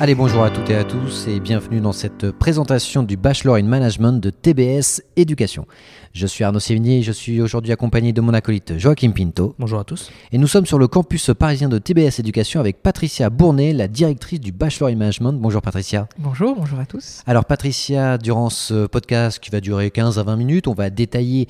Allez, bonjour à toutes et à tous et bienvenue dans cette présentation du Bachelor in Management de TBS Éducation. Je suis Arnaud Sévigné et je suis aujourd'hui accompagné de mon acolyte Joachim Pinto. Bonjour à tous. Et nous sommes sur le campus parisien de TBS Éducation avec Patricia Bournet, la directrice du Bachelor in Management. Bonjour Patricia. Bonjour, bonjour à tous. Alors Patricia, durant ce podcast qui va durer 15 à 20 minutes, on va détailler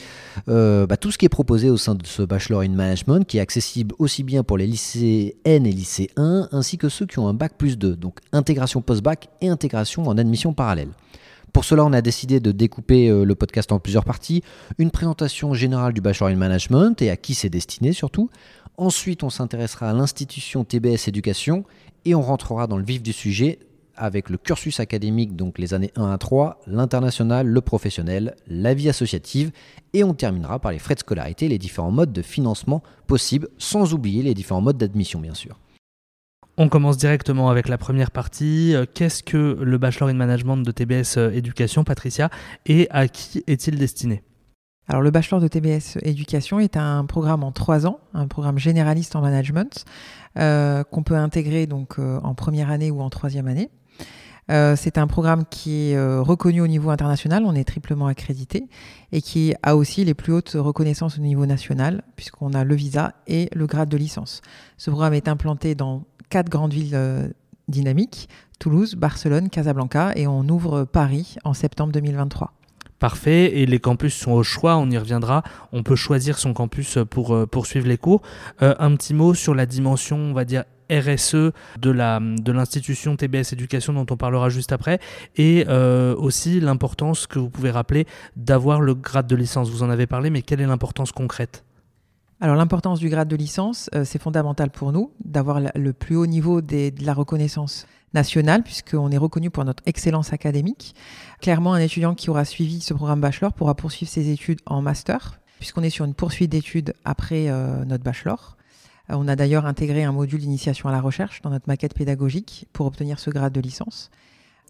euh, bah, tout ce qui est proposé au sein de ce Bachelor in Management qui est accessible aussi bien pour les lycéennes et lycéens ainsi que ceux qui ont un bac plus 2. Donc intégration post-bac et intégration en admission parallèle. Pour cela, on a décidé de découper euh, le podcast en plusieurs parties. Une présentation générale du Bachelor in Management et à qui c'est destiné surtout. Ensuite, on s'intéressera à l'institution TBS Éducation et on rentrera dans le vif du sujet avec le cursus académique, donc les années 1 à 3, l'international, le professionnel, la vie associative, et on terminera par les frais de scolarité, les différents modes de financement possibles, sans oublier les différents modes d'admission bien sûr. On commence directement avec la première partie. Euh, qu'est-ce que le Bachelor in Management de TBS euh, Éducation, Patricia, et à qui est-il destiné? Alors le bachelor de TBS Éducation est un programme en trois ans, un programme généraliste en management euh, qu'on peut intégrer donc en première année ou en troisième année. C'est un programme qui est reconnu au niveau international, on est triplement accrédité et qui a aussi les plus hautes reconnaissances au niveau national puisqu'on a le visa et le grade de licence. Ce programme est implanté dans quatre grandes villes euh, dynamiques, Toulouse, Barcelone, Casablanca, et on ouvre Paris en septembre 2023. Parfait, et les campus sont au choix, on y reviendra. On peut choisir son campus pour euh, poursuivre les cours. Euh, un petit mot sur la dimension, on va dire, RSE de la de l'institution TBS Éducation dont on parlera juste après et aussi l'importance que vous pouvez rappeler d'avoir le grade de licence. Vous en avez parlé, mais quelle est l'importance concrète? Alors l'importance du grade de licence, euh, c'est fondamental pour nous d'avoir le plus haut niveau de la reconnaissance nationale, puisqu'on est reconnu pour notre excellence académique. Clairement, un étudiant qui aura suivi ce programme bachelor pourra poursuivre ses études en master, puisqu'on est sur une poursuite d'études après euh, notre bachelor. Euh, on a d'ailleurs intégré un module d'initiation à la recherche dans notre maquette pédagogique pour obtenir ce grade de licence.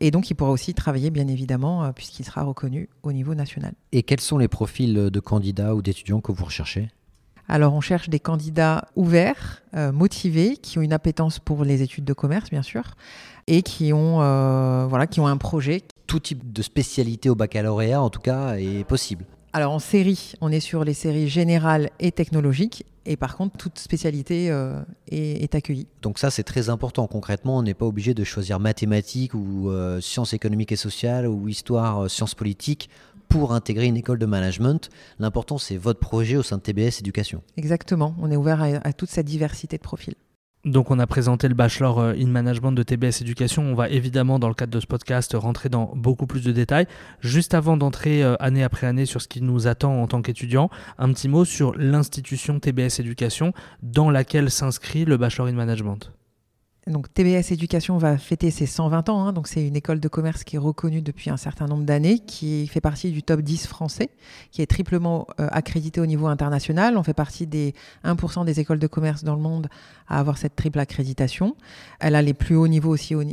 Et donc, il pourra aussi travailler, bien évidemment, puisqu'il sera reconnu au niveau national. Et quels sont les profils de candidats ou d'étudiants que vous recherchez? Alors on cherche des candidats ouverts, euh, motivés, qui ont une appétence pour les études de commerce bien sûr, et qui ont, euh, voilà, qui ont un projet. Tout type de spécialité au baccalauréat en tout cas est possible. Alors en série, on est sur les séries générales et technologiques. Et par contre, toute spécialité euh, est, accueillie. Donc ça, c'est très important. Concrètement, on n'est pas obligé de choisir mathématiques ou sciences économiques et sociales ou histoire, sciences politiques pour intégrer une école de management. L'important, c'est votre projet au sein de TBS Éducation. Exactement, on est ouvert à, toute cette diversité de profils. Donc on a présenté le bachelor euh, in management de TBS Éducation. On va évidemment dans le cadre de ce podcast rentrer dans beaucoup plus de détails. Juste avant d'entrer euh, année après année sur ce qui nous attend en tant qu'étudiant, un petit mot sur l'institution TBS Éducation dans laquelle s'inscrit le bachelor in management. Donc TBS Éducation va fêter ses 120 ans. Hein. donc c'est une école de commerce qui est reconnue depuis un certain nombre d'années, qui fait partie du top 10 français, qui est triplement euh, accréditée au niveau international. On fait partie des 1% des écoles de commerce dans le monde à avoir cette triple accréditation. Elle a les plus hauts niveaux aussi, euh,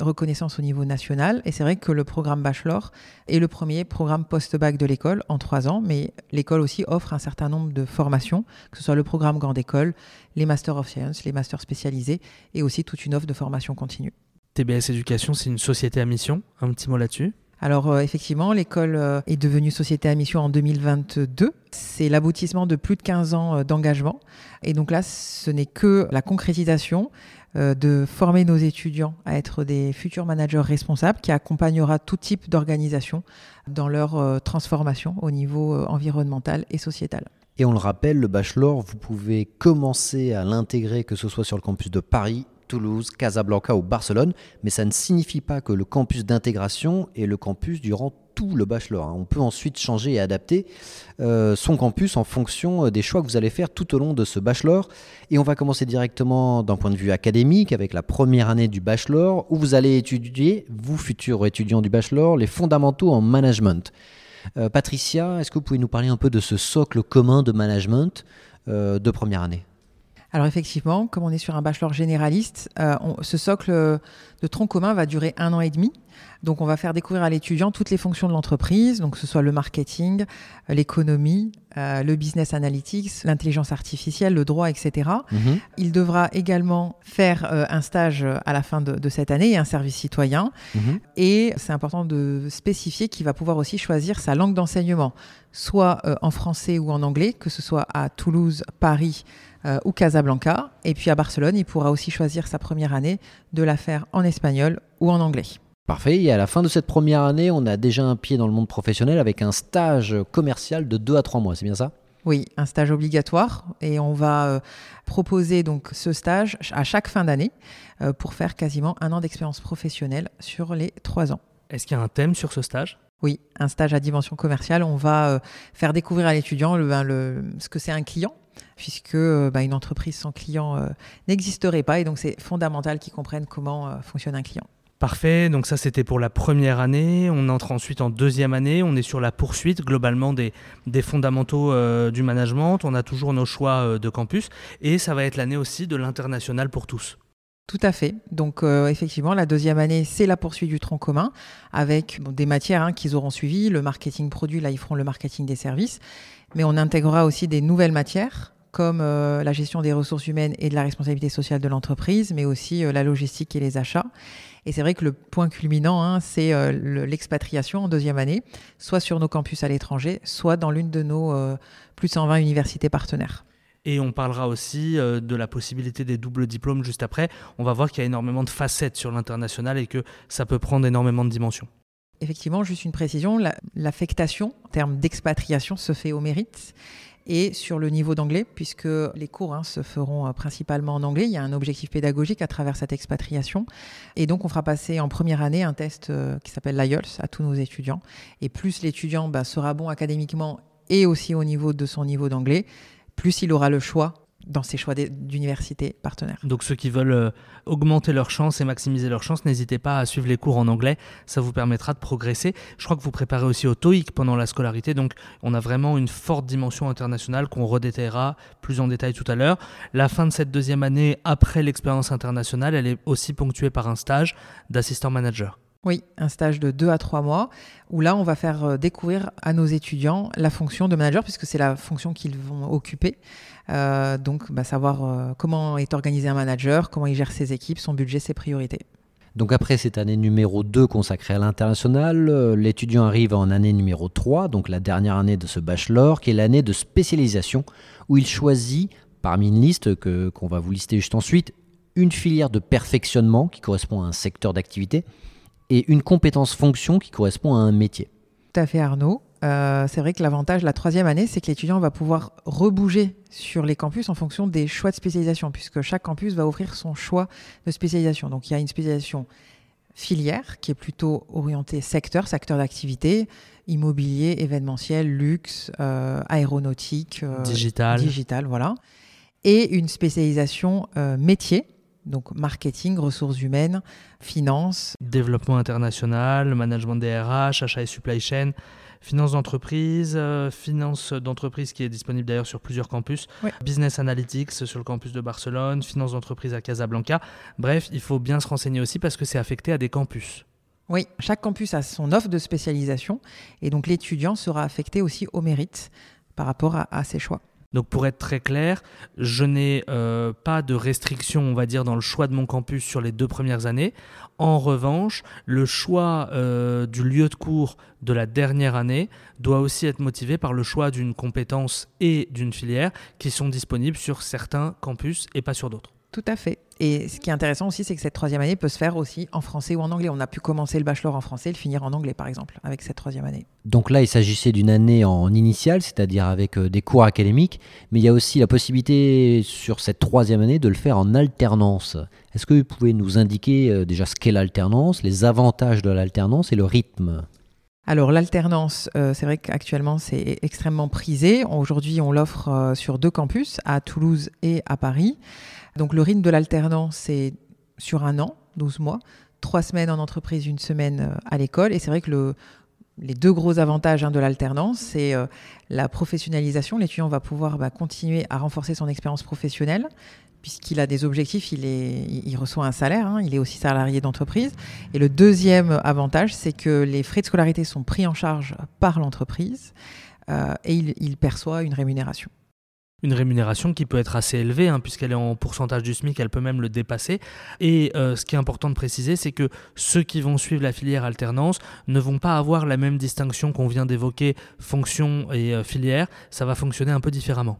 reconnaissance au niveau national. Et c'est vrai que le programme Bachelor est le premier programme post-bac de l'école en trois ans, mais l'école aussi offre un certain nombre de formations, que ce soit le programme Grande École, les Masters of Science, les masters spécialisés et aussi toute une offre de formation continue. TBS Éducation, c'est une société à mission. Un petit mot là-dessus alors euh, effectivement, l'école euh, est devenue société à mission en 2022. C'est l'aboutissement de plus de 15 ans euh, d'engagement. Et donc là, ce n'est que la concrétisation de former nos étudiants à être des futurs managers responsables qui accompagnera tout type d'organisation dans leur transformation au niveau environnemental et sociétal. Et on le rappelle, le bachelor, vous pouvez commencer à l'intégrer, que ce soit sur le campus de Paris, Toulouse, Casablanca ou Barcelone, mais ça ne signifie pas que le campus d'intégration est le campus durant tout le bachelor. Hein. On peut ensuite changer et adapter euh, son campus en fonction euh, des choix que vous allez faire tout au long de ce bachelor. Et on va commencer directement d'un point de vue académique avec la première année du bachelor où vous allez étudier, vous futurs étudiants du bachelor, les fondamentaux en management. Euh, Patricia, est-ce que vous pouvez nous parler un peu de ce socle commun de management euh, de première année? Alors effectivement, comme on est sur un bachelor généraliste, euh, ce socle de tronc commun va durer un an et demi. Donc on va faire découvrir à l'étudiant toutes les fonctions de l'entreprise, donc que ce soit le marketing, euh, l'économie, euh, le business analytics, l'intelligence artificielle, le droit, etc. Mhm. Il devra également faire euh, un stage à la fin de, de cette année et un service citoyen. Mhm. Et c'est important de spécifier qu'il va pouvoir aussi choisir sa langue d'enseignement, soit euh, en français ou en anglais, que ce soit à Toulouse, Paris ou Casablanca. Et puis à Barcelone, il pourra aussi choisir sa première année de la faire en espagnol ou en anglais. Parfait. Et à la fin de cette première année, on a déjà un pied dans le monde professionnel avec un stage commercial de 2 à 3 mois. C'est bien ça? Oui, un stage obligatoire et on va euh, proposer donc ce stage à chaque fin d'année euh, pour faire quasiment un an d'expérience professionnelle sur les trois ans. Est-ce qu'il y a un thème sur ce stage? Oui, un stage à dimension commerciale. On va euh, faire découvrir à l'étudiant le, ben, le- ce que c'est un client, puisque ben, une entreprise sans client euh, n'existerait pas. Et donc, c'est fondamental qu'ils comprennent comment euh, fonctionne un client. Parfait, donc ça c'était pour la première année, on entre ensuite en deuxième année, on est sur la poursuite globalement des, fondamentaux euh, du management, on a toujours nos choix euh, de campus et ça va être l'année aussi de l'international pour tous. Tout à fait. Donc, euh, effectivement, la deuxième année, c'est la poursuite du tronc commun avec des matières hein, qu'ils auront suivies. Le marketing produit, là, ils feront le marketing des services. Mais on intégrera aussi des nouvelles matières comme euh, la gestion des ressources humaines et de la responsabilité sociale de l'entreprise, mais aussi euh, la logistique et les achats. Et c'est vrai que le point culminant, hein, c'est euh, le- l'expatriation en deuxième année, soit sur nos campus à l'étranger, soit dans l'une de nos euh, plus de 120 universités partenaires. Et on parlera aussi euh, de la possibilité des doubles diplômes juste après. On va voir qu'il y a énormément de facettes sur l'international et que ça peut prendre énormément de dimensions. Effectivement, juste une précision, la- l'affectation en termes d'expatriation se fait au mérite et sur le niveau d'anglais, puisque les cours hein, se feront euh, principalement en anglais. Il y a un objectif pédagogique à travers cette expatriation. Et donc, on fera passer en première année un test euh, qui s'appelle l'IELTS à tous nos étudiants. Et plus l'étudiant bah, sera bon académiquement et aussi au niveau de son niveau d'anglais, plus il aura le choix dans ses choix d'universités partenaires. Donc ceux qui veulent euh, augmenter leurs chances et maximiser leurs chances, n'hésitez pas à suivre les cours en anglais, ça vous permettra de progresser. Je crois que vous préparez aussi au TOEIC pendant la scolarité, donc on a vraiment une forte dimension internationale qu'on redétaillera plus en détail tout à l'heure. La fin de cette deuxième année, après l'expérience internationale, elle est aussi ponctuée par un stage d'assistant manager. Oui, un stage de 2 à 3 mois, où là, on va faire euh, découvrir à nos étudiants la fonction de manager, puisque c'est la fonction qu'ils vont occuper. Euh, donc, bah, savoir euh, comment est organisé un manager, comment il gère ses équipes, son budget, ses priorités. Donc après cette année numéro 2 consacrée à l'international, euh, l'étudiant arrive en année numéro 3, donc la dernière année de ce bachelor, qui est l'année de spécialisation, où il choisit, parmi une liste que- qu'on va vous lister juste ensuite, une filière de perfectionnement qui correspond à un secteur d'activité et une compétence fonction qui correspond à un métier. Tout à fait, Arnaud. Euh, c'est vrai que l'avantage de la troisième année, c'est que l'étudiant va pouvoir rebouger sur les campus en fonction des choix de spécialisation, puisque chaque campus va offrir son choix de spécialisation. Donc, il y a une spécialisation filière qui est plutôt orientée secteur, secteur d'activité, immobilier, événementiel, luxe, euh, aéronautique, euh, Digital. digital, voilà. Et une spécialisation métier, donc marketing, ressources humaines, finance, Développement international, management des RH, achat et supply chain, finance d'entreprise, euh, finance d'entreprise qui est disponible d'ailleurs sur plusieurs campus, business analytics sur le campus de Barcelone, finance d'entreprise à Casablanca. Bref, il faut bien se renseigner aussi parce que c'est affecté à des campus. Oui, chaque campus a son offre de spécialisation et donc l'étudiant sera affecté aussi au mérite par rapport à, à ses choix. Donc pour être très clair, je n'ai euh, pas de restriction, on va dire, dans le choix de mon campus sur les deux premières années. En revanche, le choix euh, du lieu de cours de la dernière année doit aussi être motivé par le choix d'une compétence et d'une filière qui sont disponibles sur certains campus et pas sur d'autres. Tout à fait. Et ce qui est intéressant aussi, c'est que cette troisième année peut se faire aussi en français ou en anglais. On a pu commencer le bachelor en français et le finir en anglais, par exemple, avec cette troisième année. Donc là, il s'agissait d'une année en initiale, c'est-à-dire avec euh, des cours académiques, mais il y a aussi la possibilité sur cette troisième année de le faire en alternance. Est-ce que vous pouvez nous indiquer euh, déjà ce qu'est l'alternance, les avantages de l'alternance et le rythme? Alors l'alternance, euh, c'est vrai qu'actuellement c'est extrêmement prisé. Aujourd'hui, on l'offre euh, sur deux campus, à Toulouse et à Paris. Donc le rythme de l'alternance, c'est sur un an, 12 mois, trois semaines en entreprise, une semaine euh, à l'école. Et c'est vrai que le, les deux gros avantages hein, de l'alternance, c'est euh, la professionnalisation. L'étudiant va pouvoir bah, continuer à renforcer son expérience professionnelle puisqu'il a des objectifs, il, reçoit un salaire, hein, il est aussi salarié d'entreprise. Et le deuxième avantage, c'est que les frais de scolarité sont pris en charge par l'entreprise euh, et il perçoit une rémunération une rémunération qui peut être assez élevée, hein, puisqu'elle est en pourcentage du SMIC, elle peut même le dépasser. Et euh, ce qui est important de préciser, c'est que ceux qui vont suivre la filière alternance ne vont pas avoir la même distinction qu'on vient d'évoquer, fonction et euh, filière, ça va fonctionner un peu différemment.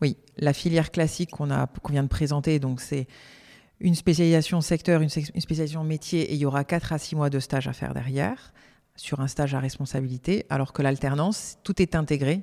Oui, la filière classique qu'on vient de présenter, donc c'est une spécialisation secteur, une, une, spécialisation métier, et il y aura 4 à 6 mois de stage à faire derrière, sur un stage à responsabilité, alors que l'alternance, tout est intégré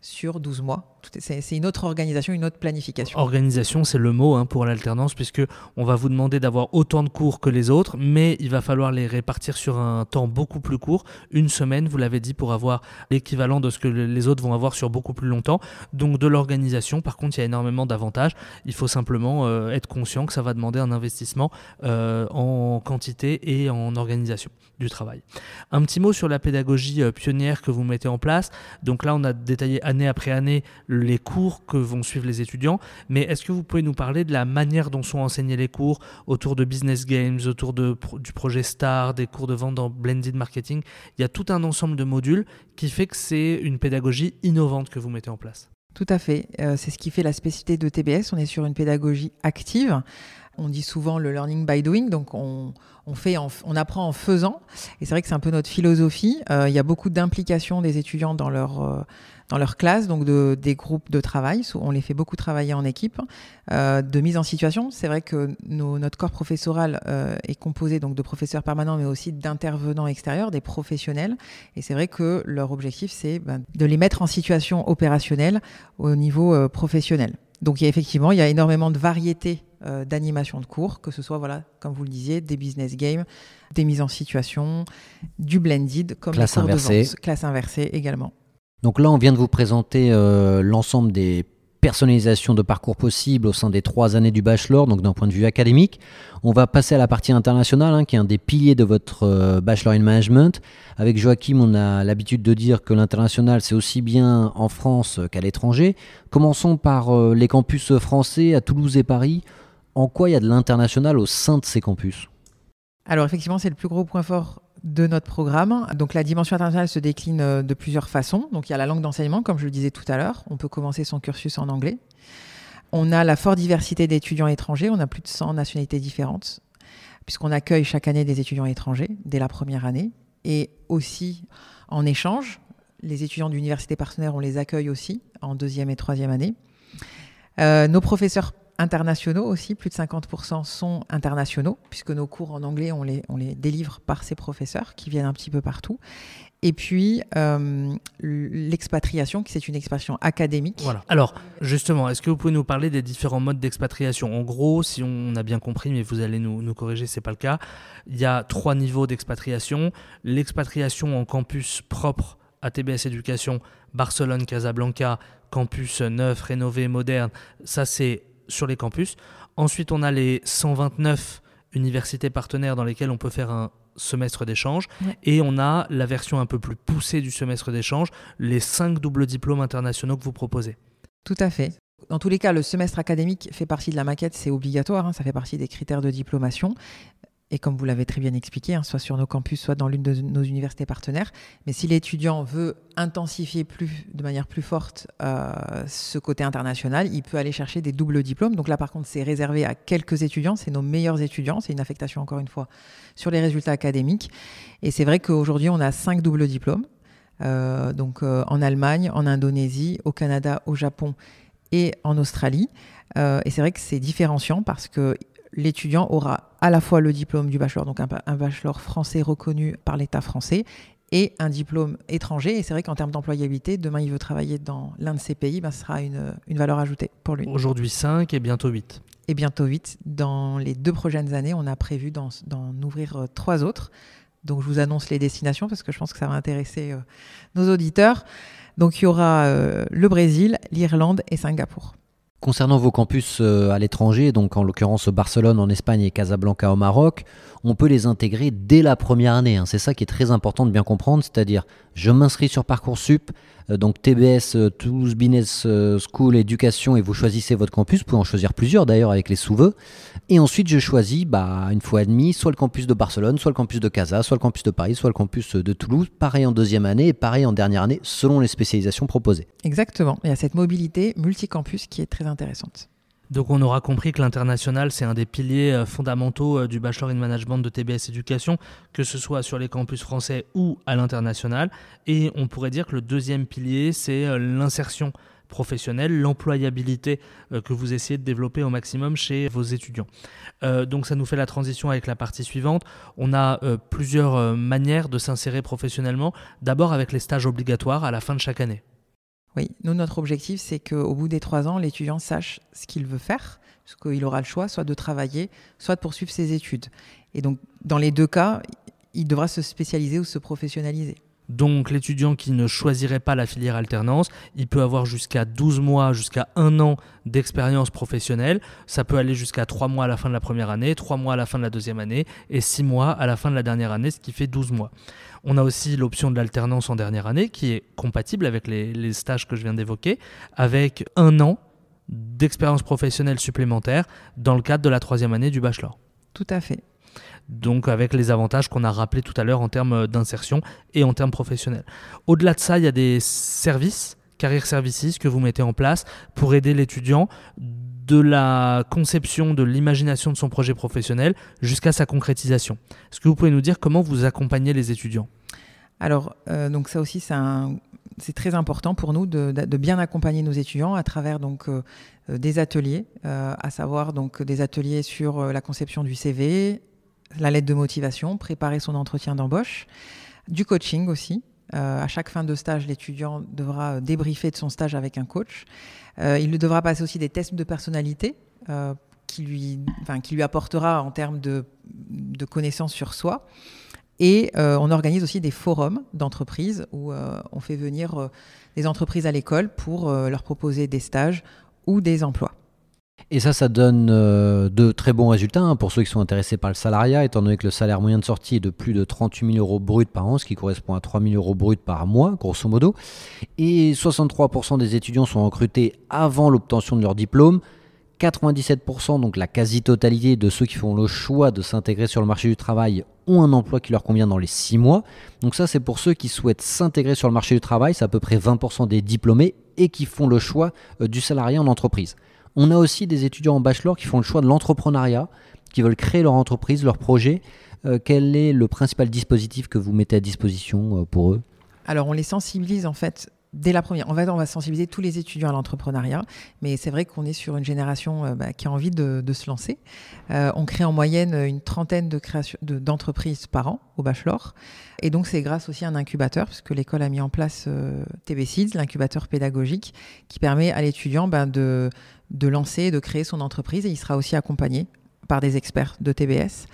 sur 12 mois. C'est une autre organisation, une autre planification. Organisation, c'est le mot hein, pour l'alternance, puisque on va vous demander d'avoir autant de cours que les autres, mais il va falloir les répartir sur un temps beaucoup plus court, une semaine, vous l'avez dit, pour avoir l'équivalent de ce que les autres vont avoir sur beaucoup plus longtemps. Donc de l'organisation, par contre, il y a énormément d'avantages. Il faut simplement euh, être conscient que ça va demander un investissement euh, en quantité et en organisation du travail. Un petit mot sur la pédagogie euh, pionnière que vous mettez en place. Donc là, on a détaillé année après année les cours que vont suivre les étudiants, mais est-ce que vous pouvez nous parler de la manière dont sont enseignés les cours autour de business games, autour de, du projet STAR, des cours de vente dans blended marketing? Il y a tout un ensemble de modules qui fait que c'est une pédagogie innovante que vous mettez en place. Tout à fait. Euh, c'est ce qui fait la spécificité de TBS. On est sur une pédagogie active. On dit souvent le learning by doing, donc on, fait on apprend en faisant. Et c'est vrai que c'est un peu notre philosophie. Euh, il y a beaucoup d'implication des étudiants dans leur, euh, dans leur classe, donc de, des groupes de travail. On les fait beaucoup travailler en équipe, euh, de mise en situation. C'est vrai que notre corps professoral est composé donc de professeurs permanents, mais aussi d'intervenants extérieurs, des professionnels. Et c'est vrai que leur objectif, c'est ben, de les mettre en situation opérationnelle au niveau professionnel. Donc il y a effectivement, il y a énormément de variétés euh, d'animation de cours, que ce soit, voilà, comme vous le disiez, des business games, des mises en situation, du blended, comme classe inversée. classe inversée également. Donc là, on vient de vous présenter euh, l'ensemble des personnalisation de parcours possible au sein des trois années du bachelor, donc d'un point de vue académique. On va passer à la partie internationale, hein, qui est un des piliers de votre euh, bachelor in management. Avec Joachim, on a l'habitude de dire que l'international, c'est aussi bien en France qu'à l'étranger. Commençons par euh, les campus français à Toulouse et Paris. En quoi il y a de l'international au sein de ces campus? Alors effectivement, c'est le plus gros point fort de notre programme. Donc la dimension internationale se décline euh, de plusieurs façons. Donc il y a la langue d'enseignement, comme je le disais tout à l'heure. On peut commencer son cursus en anglais. On a la forte diversité d'étudiants étrangers. On a plus de 100 nationalités différentes, puisqu'on accueille chaque année des étudiants étrangers dès la première année. Et aussi en échange, les étudiants d'universités partenaires, on les accueille aussi en deuxième et troisième année. Euh, nos professeurs internationaux aussi, plus de 50% sont internationaux, puisque nos cours en anglais, on les, on les délivre par ces professeurs qui viennent un petit peu partout. Et puis, euh, l'expatriation, qui c'est une expatriation académique. Voilà. Alors, justement, est-ce que vous pouvez nous parler des différents modes d'expatriation? En gros, si on a bien compris, mais vous allez nous, nous corriger, c'est pas le cas, il y a trois niveaux d'expatriation. L'expatriation en campus propre à TBS Éducation, Barcelone, Casablanca, campus neuf, rénové, moderne, ça c'est sur les campus. Ensuite, on a les 129 universités partenaires dans lesquelles on peut faire un semestre d'échange. Et on a la version un peu plus poussée du semestre d'échange, les cinq doubles diplômes internationaux que vous proposez. Tout à fait. Dans tous les cas, le semestre académique fait partie de la maquette, c'est obligatoire, hein, ça fait partie des critères de diplomation et comme vous l'avez très bien expliqué, hein, soit sur nos campus, soit dans l'une de nos universités partenaires. Mais si l'étudiant veut intensifier plus, de manière plus forte euh, ce côté international, il peut aller chercher des doubles diplômes. Donc là, par contre, c'est réservé à quelques étudiants, c'est nos meilleurs étudiants, c'est une affectation encore une fois sur les résultats académiques. Et c'est vrai qu'aujourd'hui, on a cinq doubles diplômes, euh, donc euh, en Allemagne, en Indonésie, au Canada, au Japon et en Australie. et c'est vrai que c'est différenciant parce que l'étudiant aura à la fois le diplôme du bachelor, donc un, bachelor français reconnu par l'État français, et un diplôme étranger. Et c'est vrai qu'en termes d'employabilité, demain il veut travailler dans l'un de ces pays, ben, ce sera une, valeur ajoutée pour lui. Aujourd'hui 5 et bientôt 8. Et bientôt 8. Dans les deux prochaines années, on a prévu d'en ouvrir euh, trois autres. Donc je vous annonce les destinations parce que je pense que ça va intéresser euh, nos auditeurs. Donc il y aura euh, le Brésil, l'Irlande et Singapour. Concernant vos campus euh, à l'étranger, donc en l'occurrence Barcelone en Espagne et Casablanca au Maroc, on peut les intégrer dès la première année. Hein. C'est ça qui est très important de bien comprendre, c'est-à-dire je m'inscris sur Parcoursup, donc TBS, euh, Toulouse Business School Éducation, et vous choisissez votre campus. Vous pouvez en choisir plusieurs d'ailleurs avec les sous-vœux. Et ensuite, je choisis bah, une fois et demie, soit le campus de Barcelone, soit le campus de Casa, soit le campus de Paris, soit le campus de Toulouse. Pareil en deuxième année et pareil en dernière année, selon les spécialisations proposées. Exactement. Il y a cette mobilité multicampus qui est très intéressante. Donc on aura compris que l'international, c'est un des piliers euh, fondamentaux euh, du Bachelor in Management de TBS Éducation, que ce soit sur les campus français ou à l'international. Et on pourrait dire que le deuxième pilier, c'est euh, l'insertion professionnelle, l'employabilité que vous essayez de développer au maximum chez vos étudiants. donc ça nous fait la transition avec la partie suivante. On a plusieurs manières de s'insérer professionnellement. D'abord avec les stages obligatoires à la fin de chaque année. Oui, nous, notre objectif, c'est qu'au bout des trois ans, l'étudiant sache ce qu'il veut faire, parce qu'il aura le choix soit de travailler, soit de poursuivre ses études. Et donc, dans les deux cas, il devra se spécialiser ou se professionnaliser. Donc l'étudiant qui ne choisirait pas la filière alternance, il peut avoir jusqu'à 12 mois, jusqu'à un an d'expérience professionnelle. Ça peut aller jusqu'à 3 mois à la fin de la première année, 3 mois à la fin de la deuxième année et 6 mois à la fin de la dernière année, ce qui fait 12 mois. On a aussi l'option de l'alternance en dernière année qui est compatible avec les, stages que je viens d'évoquer, avec un an d'expérience professionnelle supplémentaire dans le cadre de la troisième année du bachelor. Tout à fait donc avec les avantages qu'on a rappelés tout à l'heure en termes d'insertion et en termes professionnels. Au-delà de ça, il y a des services, Career Services, que vous mettez en place pour aider l'étudiant de la conception, de l'imagination de son projet professionnel jusqu'à sa concrétisation. Est-ce que vous pouvez nous dire comment vous accompagnez les étudiants? Alors, euh, donc ça aussi, c'est très important pour nous de, bien accompagner nos étudiants à travers donc euh, euh, des ateliers, à savoir donc des ateliers sur la conception du CV, la lettre de motivation, préparer son entretien d'embauche, du coaching aussi. Euh, à chaque fin de stage, l'étudiant devra débriefer de son stage avec un coach. Euh, il devra passer aussi des tests de personnalité euh, qui, lui, qui lui apportera en termes de, de connaissances sur soi. Et on organise aussi des forums d'entreprises où on fait venir des entreprises à l'école pour leur proposer des stages ou des emplois. Et ça, ça donne euh, de très bons résultats hein, pour ceux qui sont intéressés par le salariat, étant donné que le salaire moyen de sortie est de plus de 38 000 euros bruts par an, ce qui correspond à 3 000 euros bruts par mois, grosso modo. Et 63% des étudiants sont recrutés avant l'obtention de leur diplôme. 97%, donc la quasi-totalité de ceux qui font le choix de s'intégrer sur le marché du travail, ont un emploi qui leur convient dans les 6 mois. Donc ça, c'est pour ceux qui souhaitent s'intégrer sur le marché du travail, c'est à peu près 20% des diplômés et qui font le choix euh, du salariat en entreprise. On a aussi des étudiants en bachelor qui font le choix de l'entrepreneuriat, qui veulent créer leur entreprise, leur projet. Euh, quel est le principal dispositif que vous mettez à disposition euh, pour eux? Alors on les sensibilise en fait dès la première. En fait, on va sensibiliser tous les étudiants à l'entrepreneuriat, mais c'est vrai qu'on est sur une génération euh, bah, qui a envie de, se lancer. on crée en moyenne une trentaine de d'entreprises par an au bachelor, et donc c'est grâce aussi à un incubateur, puisque l'école a mis en place Seeds, l'incubateur pédagogique, qui permet à l'étudiant bah, de de lancer, de créer son entreprise et il sera aussi accompagné par des experts de TBS.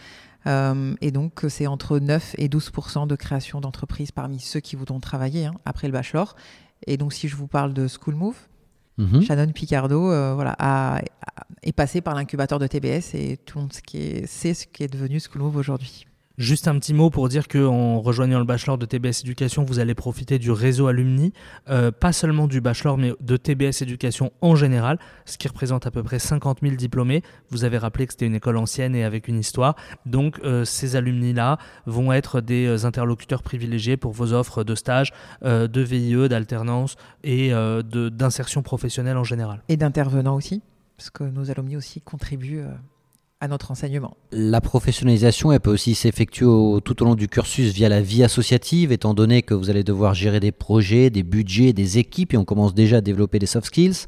Euh, et donc, c'est entre 9 et 12 de création d'entreprises parmi ceux qui voudront travailler hein, après le bachelor. Et donc, si je vous parle de School Move, mhm. Shannon Picardo euh, voilà, est passé par l'incubateur de TBS et tout le monde sait ce qui est devenu School Move aujourd'hui. Juste un petit mot pour dire qu'en rejoignant le bachelor de TBS Éducation, vous allez profiter du réseau alumni, euh, pas seulement du bachelor, mais de TBS Éducation en général, ce qui représente à peu près 50 000 diplômés. Vous avez rappelé que c'était une école ancienne et avec une histoire. Donc euh, ces alumni-là vont être des euh, interlocuteurs privilégiés pour vos offres de stage, de VIE, d'alternance et d'insertion professionnelle en général. Et d'intervenants aussi, parce que nos alumni aussi contribuent à notre enseignement. La professionnalisation, elle peut aussi s'effectuer tout au long du cursus via la vie associative, étant donné que vous allez devoir gérer des projets, des budgets, des équipes, et on commence déjà à développer des soft skills.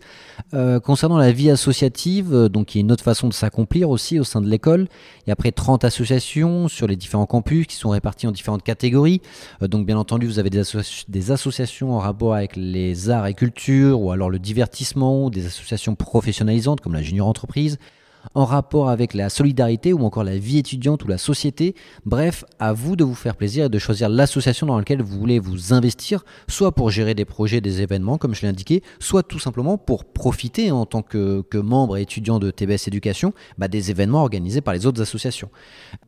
Euh, concernant la vie associative, euh, donc y a une autre façon de s'accomplir aussi au sein de l'école. Il y a près de 30 associations sur les différents campus qui sont réparties en différentes catégories. Euh, donc bien entendu, vous avez des, des associations en rapport avec les arts et cultures, ou alors le divertissement, ou des associations professionnalisantes comme la junior entreprise en rapport avec la solidarité ou encore la vie étudiante ou la société. Bref, à vous de vous faire plaisir et de choisir l'association dans laquelle vous voulez vous investir, soit pour gérer des projets, des événements, comme je l'ai indiqué, soit tout simplement pour profiter en tant que, membre et étudiant de TBS Éducation bah, des événements organisés par les autres associations.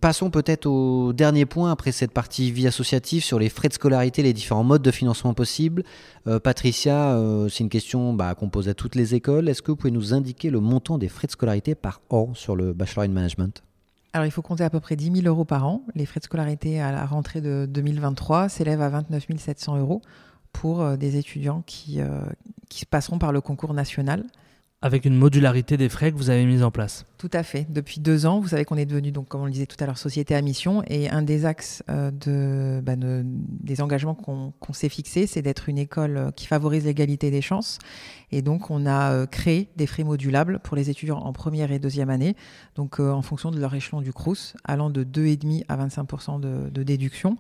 Passons peut-être au dernier point après cette partie vie associative sur les frais de scolarité, les différents modes de financement possibles. Euh, Patricia, euh, c'est une question bah, qu'on pose à toutes les écoles. Est-ce que vous pouvez nous indiquer le montant des frais de scolarité par an sur le Bachelor in Management? Alors, il faut compter à peu près 10 000 euros par an. Les frais de scolarité à la rentrée de 2023 s'élèvent à 29 700 euros pour des étudiants qui passeront par le concours national avec une modularité des frais que vous avez mise en place. Tout à fait. Depuis deux ans, vous savez qu'on est devenu, donc, comme on le disait tout à l'heure, société à mission. Et un des axes euh, bah, de, des engagements qu'on s'est fixés, c'est d'être une école euh, qui favorise l'égalité des chances. Et donc, on a euh, créé des frais modulables pour les étudiants en première et deuxième année, donc en fonction de leur échelon du CRUS, allant de 2,5 à 25 de, de, déduction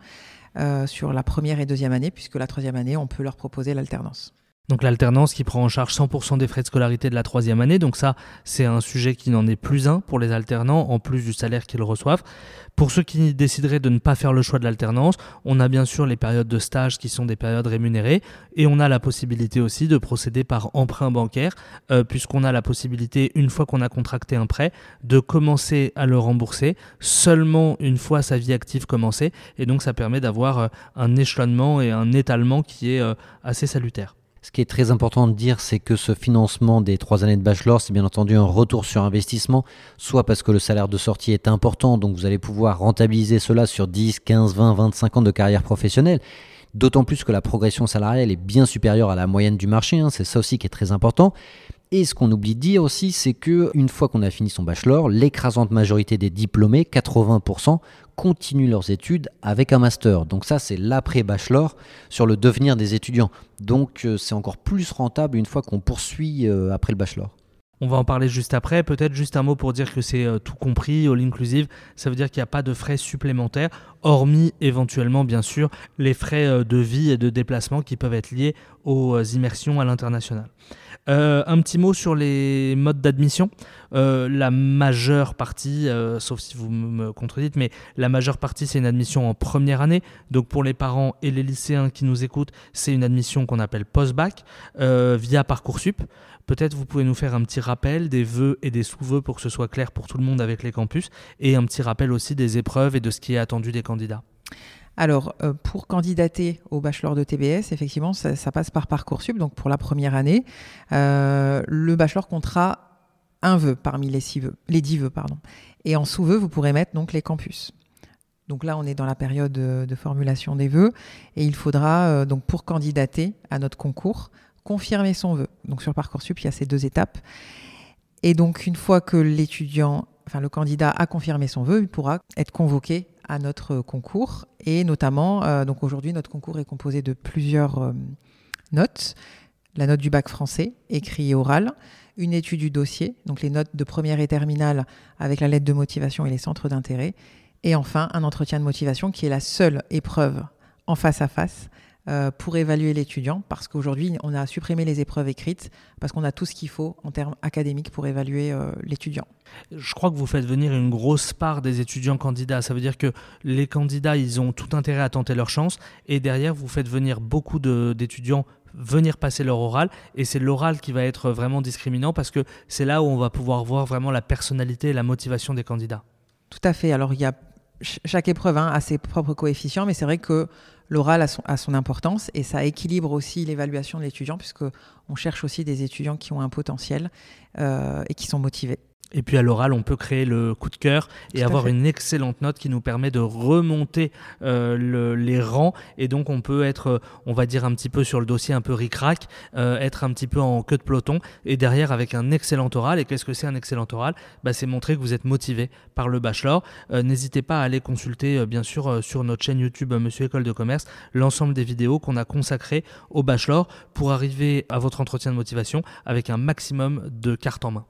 sur la première et deuxième année, puisque la troisième année, on peut leur proposer l'alternance. Donc l'alternance qui prend en charge 100% des frais de scolarité de la troisième année. Donc ça, c'est un sujet qui n'en est plus un pour les alternants, en plus du salaire qu'ils reçoivent. Pour ceux qui décideraient de ne pas faire le choix de l'alternance, on a bien sûr les périodes de stage qui sont des périodes rémunérées et on a la possibilité aussi de procéder par emprunt bancaire, euh, puisqu'on a la possibilité, une fois qu'on a contracté un prêt, de commencer à le rembourser seulement une fois sa vie active commencée. Et donc ça permet d'avoir euh, un échelonnement et un étalement qui est euh, assez salutaire. Ce qui est très important de dire, c'est que ce financement des trois années de bachelor, c'est bien entendu un retour sur investissement, soit parce que le salaire de sortie est important, donc vous allez pouvoir rentabiliser cela sur 10, 15, 20, 25 ans de carrière professionnelle. D'autant plus que la progression salariale est bien supérieure à la moyenne du marché, hein, c'est ça aussi qui est très important. Et ce qu'on oublie de dire aussi, c'est que une fois qu'on a fini son bachelor, l'écrasante majorité des diplômés, 80%, continuent leurs études avec un master. Donc ça, c'est l'après-bachelor sur le devenir des étudiants. Donc euh, c'est encore plus rentable une fois qu'on poursuit euh, après le bachelor. On va en parler juste après. Peut-être juste un mot pour dire que c'est euh, tout compris, all inclusive. Ça veut dire qu'il n'y a pas de frais supplémentaires, hormis éventuellement, bien sûr, les frais de vie et de déplacement qui peuvent être liés aux immersions à l'international. Euh, un petit mot sur les modes d'admission. Euh, la majeure partie, euh, sauf si vous me contredites, mais la majeure partie, c'est une admission en première année. Donc pour les parents et les lycéens qui nous écoutent, c'est une admission qu'on appelle post-bac via Parcoursup. Peut-être vous pouvez nous faire un petit rappel des vœux et des sous-vœux pour que ce soit clair pour tout le monde avec les campus, et un petit rappel aussi des épreuves et de ce qui est attendu des candidats. Alors, euh, pour candidater au bachelor de TBS, effectivement, ça, passe par Parcoursup. Donc, pour la première année, euh, le bachelor comptera un vœu parmi les six vœux, les dix vœux, pardon. Et en sous-vœux, vous pourrez mettre donc les campus. Donc là, on est dans la période de, formulation des vœux et il faudra euh, donc pour candidater à notre concours confirmer son vœu. Donc sur Parcoursup, il y a ces deux étapes. Et donc une fois que l'étudiant, enfin le candidat a confirmé son vœu, il pourra être convoqué à notre concours. Et notamment, euh, donc aujourd'hui, notre concours est composé de plusieurs euh, notes. La note du bac français, écrit et oral, une étude du dossier, donc les notes de première et terminale avec la lettre de motivation et les centres d'intérêt, et enfin un entretien de motivation qui est la seule épreuve en face à face euh, pour évaluer l'étudiant, parce qu'aujourd'hui, on a supprimé les épreuves écrites, parce qu'on a tout ce qu'il faut en termes académiques pour évaluer euh, l'étudiant. Je crois que vous faites venir une grosse part des étudiants candidats. Ça veut dire que les candidats, ils ont tout intérêt à tenter leur chance, et derrière, vous faites venir beaucoup d'étudiants venir passer leur oral et c'est l'oral qui va être vraiment discriminant parce que c'est là où on va pouvoir voir vraiment la personnalité et la motivation des candidats. Tout à fait. Alors il y a chaque épreuve hein, a ses propres coefficients, mais c'est vrai que l'oral a son, importance et ça équilibre aussi l'évaluation de l'étudiant puisque on cherche aussi des étudiants qui ont un potentiel euh, et qui sont motivés. Et puis à l'oral, on peut créer le coup de cœur et avoir une excellente note qui nous permet de remonter euh, les rangs. Et donc on peut être, on va dire un petit peu sur le dossier un peu ric-rac, euh, être un petit peu en queue de peloton. Et derrière avec un excellent oral. Et qu'est-ce que c'est un excellent oral? Bah, C'est montrer que vous êtes motivé par le bachelor. Euh, n'hésitez pas à aller consulter bien sûr sur notre chaîne YouTube Monsieur École de Commerce l'ensemble des vidéos qu'on a consacrées au bachelor pour arriver à votre entretien de motivation avec un maximum de cartes en main.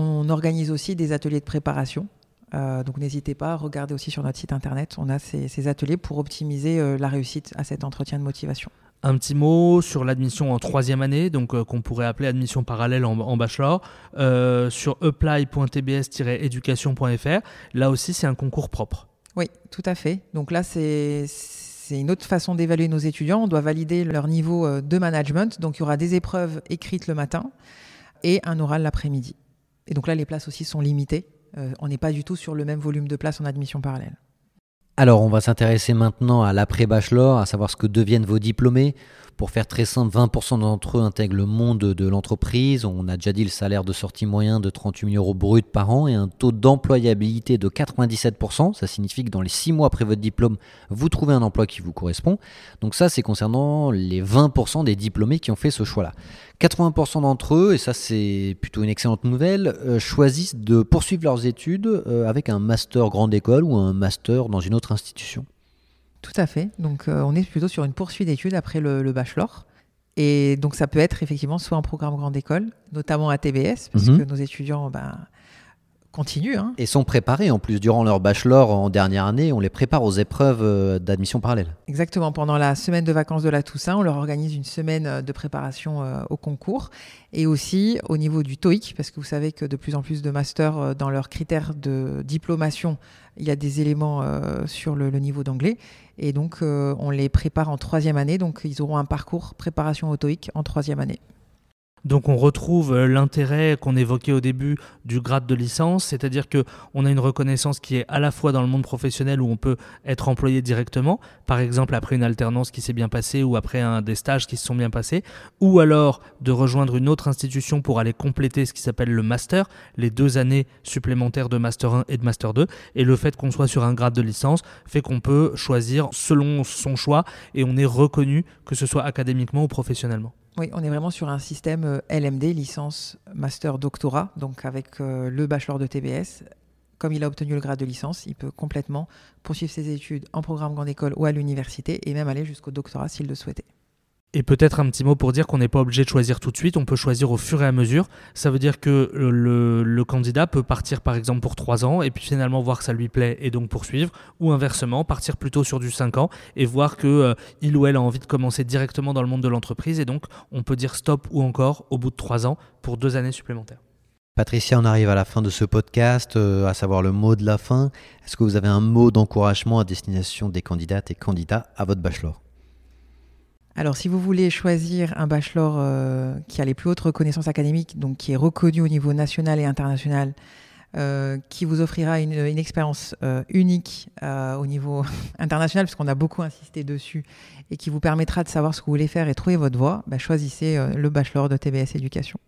On organise aussi des ateliers de préparation. Euh, donc n'hésitez pas à regarder aussi sur notre site internet. On a ces, ateliers pour optimiser euh, la réussite à cet entretien de motivation. Un petit mot sur l'admission en troisième année, donc euh, qu'on pourrait appeler admission parallèle en, bachelor, sur apply.tbs-education.fr. Là aussi, c'est un concours propre. Oui, tout à fait. Donc là, c'est une autre façon d'évaluer nos étudiants. On doit valider leur niveau de management. Donc il y aura des épreuves écrites le matin et un oral l'après-midi. Et donc là, les places aussi sont limitées. Euh, on n'est pas du tout sur le même volume de places en admission parallèle. Alors, on va s'intéresser maintenant à l'après-bachelor, à savoir ce que deviennent vos diplômés. Pour faire très simple, 20% d'entre eux intègrent le monde de l'entreprise. On a déjà dit le salaire de sortie moyen de 38 000 euros brut par an et un taux d'employabilité de 97%. Ça signifie que dans les 6 mois après votre diplôme, vous trouvez un emploi qui vous correspond. Donc ça, c'est concernant les 20% des diplômés qui ont fait ce choix-là. 80% d'entre eux, et ça c'est plutôt une excellente nouvelle, euh, choisissent de poursuivre leurs études euh, avec un master grande école ou un master dans une autre institution. Tout à fait. Donc euh, on est plutôt sur une poursuite d'études après le, bachelor. Et donc ça peut être effectivement soit un programme grande école, notamment à TBS, parce mhm. que nos étudiants ben, continuent. Hein. Et sont préparés en plus durant leur bachelor en dernière année, on les prépare aux épreuves euh, d'admission parallèle. Exactement, pendant la semaine de vacances de la Toussaint, on leur organise une semaine euh, de préparation au concours et aussi au niveau du TOEIC, parce que vous savez que de plus en plus de masters dans leurs critères de diplomation il y a des éléments euh, sur le, niveau d'anglais. Et donc, euh, on les prépare en troisième année. Donc, ils auront un parcours préparation autoïque en troisième année. Donc on retrouve euh, l'intérêt qu'on évoquait au début du grade de licence, c'est-à-dire que on a une reconnaissance qui est à la fois dans le monde professionnel où on peut être employé directement, par exemple après une alternance qui s'est bien passée ou après un des stages qui se sont bien passés, ou alors de rejoindre une autre institution pour aller compléter ce qui s'appelle le master, les deux années supplémentaires de master 1 et de master 2, et le fait qu'on soit sur un grade de licence fait qu'on peut choisir selon son choix et on est reconnu que ce soit académiquement ou professionnellement. Oui, on est vraiment sur un système euh, LMD, licence, master, doctorat, donc avec euh, le bachelor de TBS. Comme il a obtenu le grade de licence, il peut complètement poursuivre ses études en programme grande école ou à l'université et même aller jusqu'au doctorat s'il le souhaitait. Et peut-être un petit mot pour dire qu'on n'est pas obligé de choisir tout de suite, on peut choisir au fur et à mesure. Ça veut dire que le, candidat peut partir par exemple pour 3 ans et puis finalement voir que ça lui plaît et donc poursuivre, ou inversement, partir plutôt sur du 5 ans et voir qu'il euh, il ou elle a envie de commencer directement dans le monde de l'entreprise et donc on peut dire stop ou encore au bout de 3 ans pour 2 années supplémentaires. Patricia, on arrive à la fin de ce podcast, euh, à savoir le mot de la fin. Est-ce que vous avez un mot d'encouragement à destination des candidates et candidats à votre bachelor? Alors, si vous voulez choisir un bachelor euh, qui a les plus hautes reconnaissances académiques, donc qui est reconnu au niveau national et international, euh, qui vous offrira une, expérience euh, unique au niveau international, puisqu'on a beaucoup insisté dessus, et qui vous permettra de savoir ce que vous voulez faire et trouver votre voie, bah, choisissez le bachelor de TBS Éducation.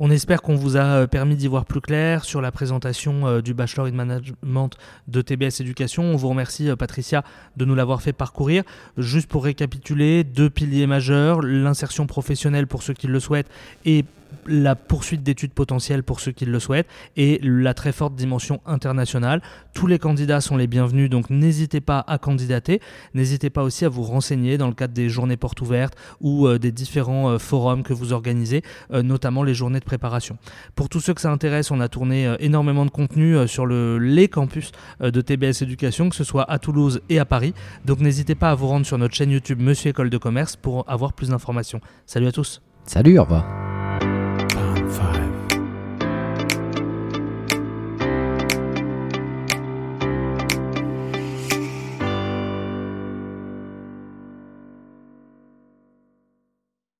On espère qu'on vous a euh, permis d'y voir plus clair sur la présentation euh, du Bachelor in Management de TBS Éducation. On vous remercie, euh, Patricia, de nous l'avoir fait parcourir. Juste pour récapituler, deux piliers majeurs, l'insertion professionnelle pour ceux qui le souhaitent et la poursuite d'études potentielles pour ceux qui le souhaitent et la très forte dimension internationale. Tous les candidats sont les bienvenus, donc n'hésitez pas à candidater. N'hésitez pas aussi à vous renseigner dans le cadre des journées portes ouvertes ou euh, des différents euh, forums que vous organisez, euh, notamment les journées de préparation. Pour tous ceux que ça intéresse, on a tourné énormément de contenu sur le, les campus de TBS Éducation, que ce soit à Toulouse et à Paris. Donc n'hésitez pas à vous rendre sur notre chaîne YouTube Monsieur École de Commerce pour avoir plus d'informations. Salut à tous. Salut, au revoir.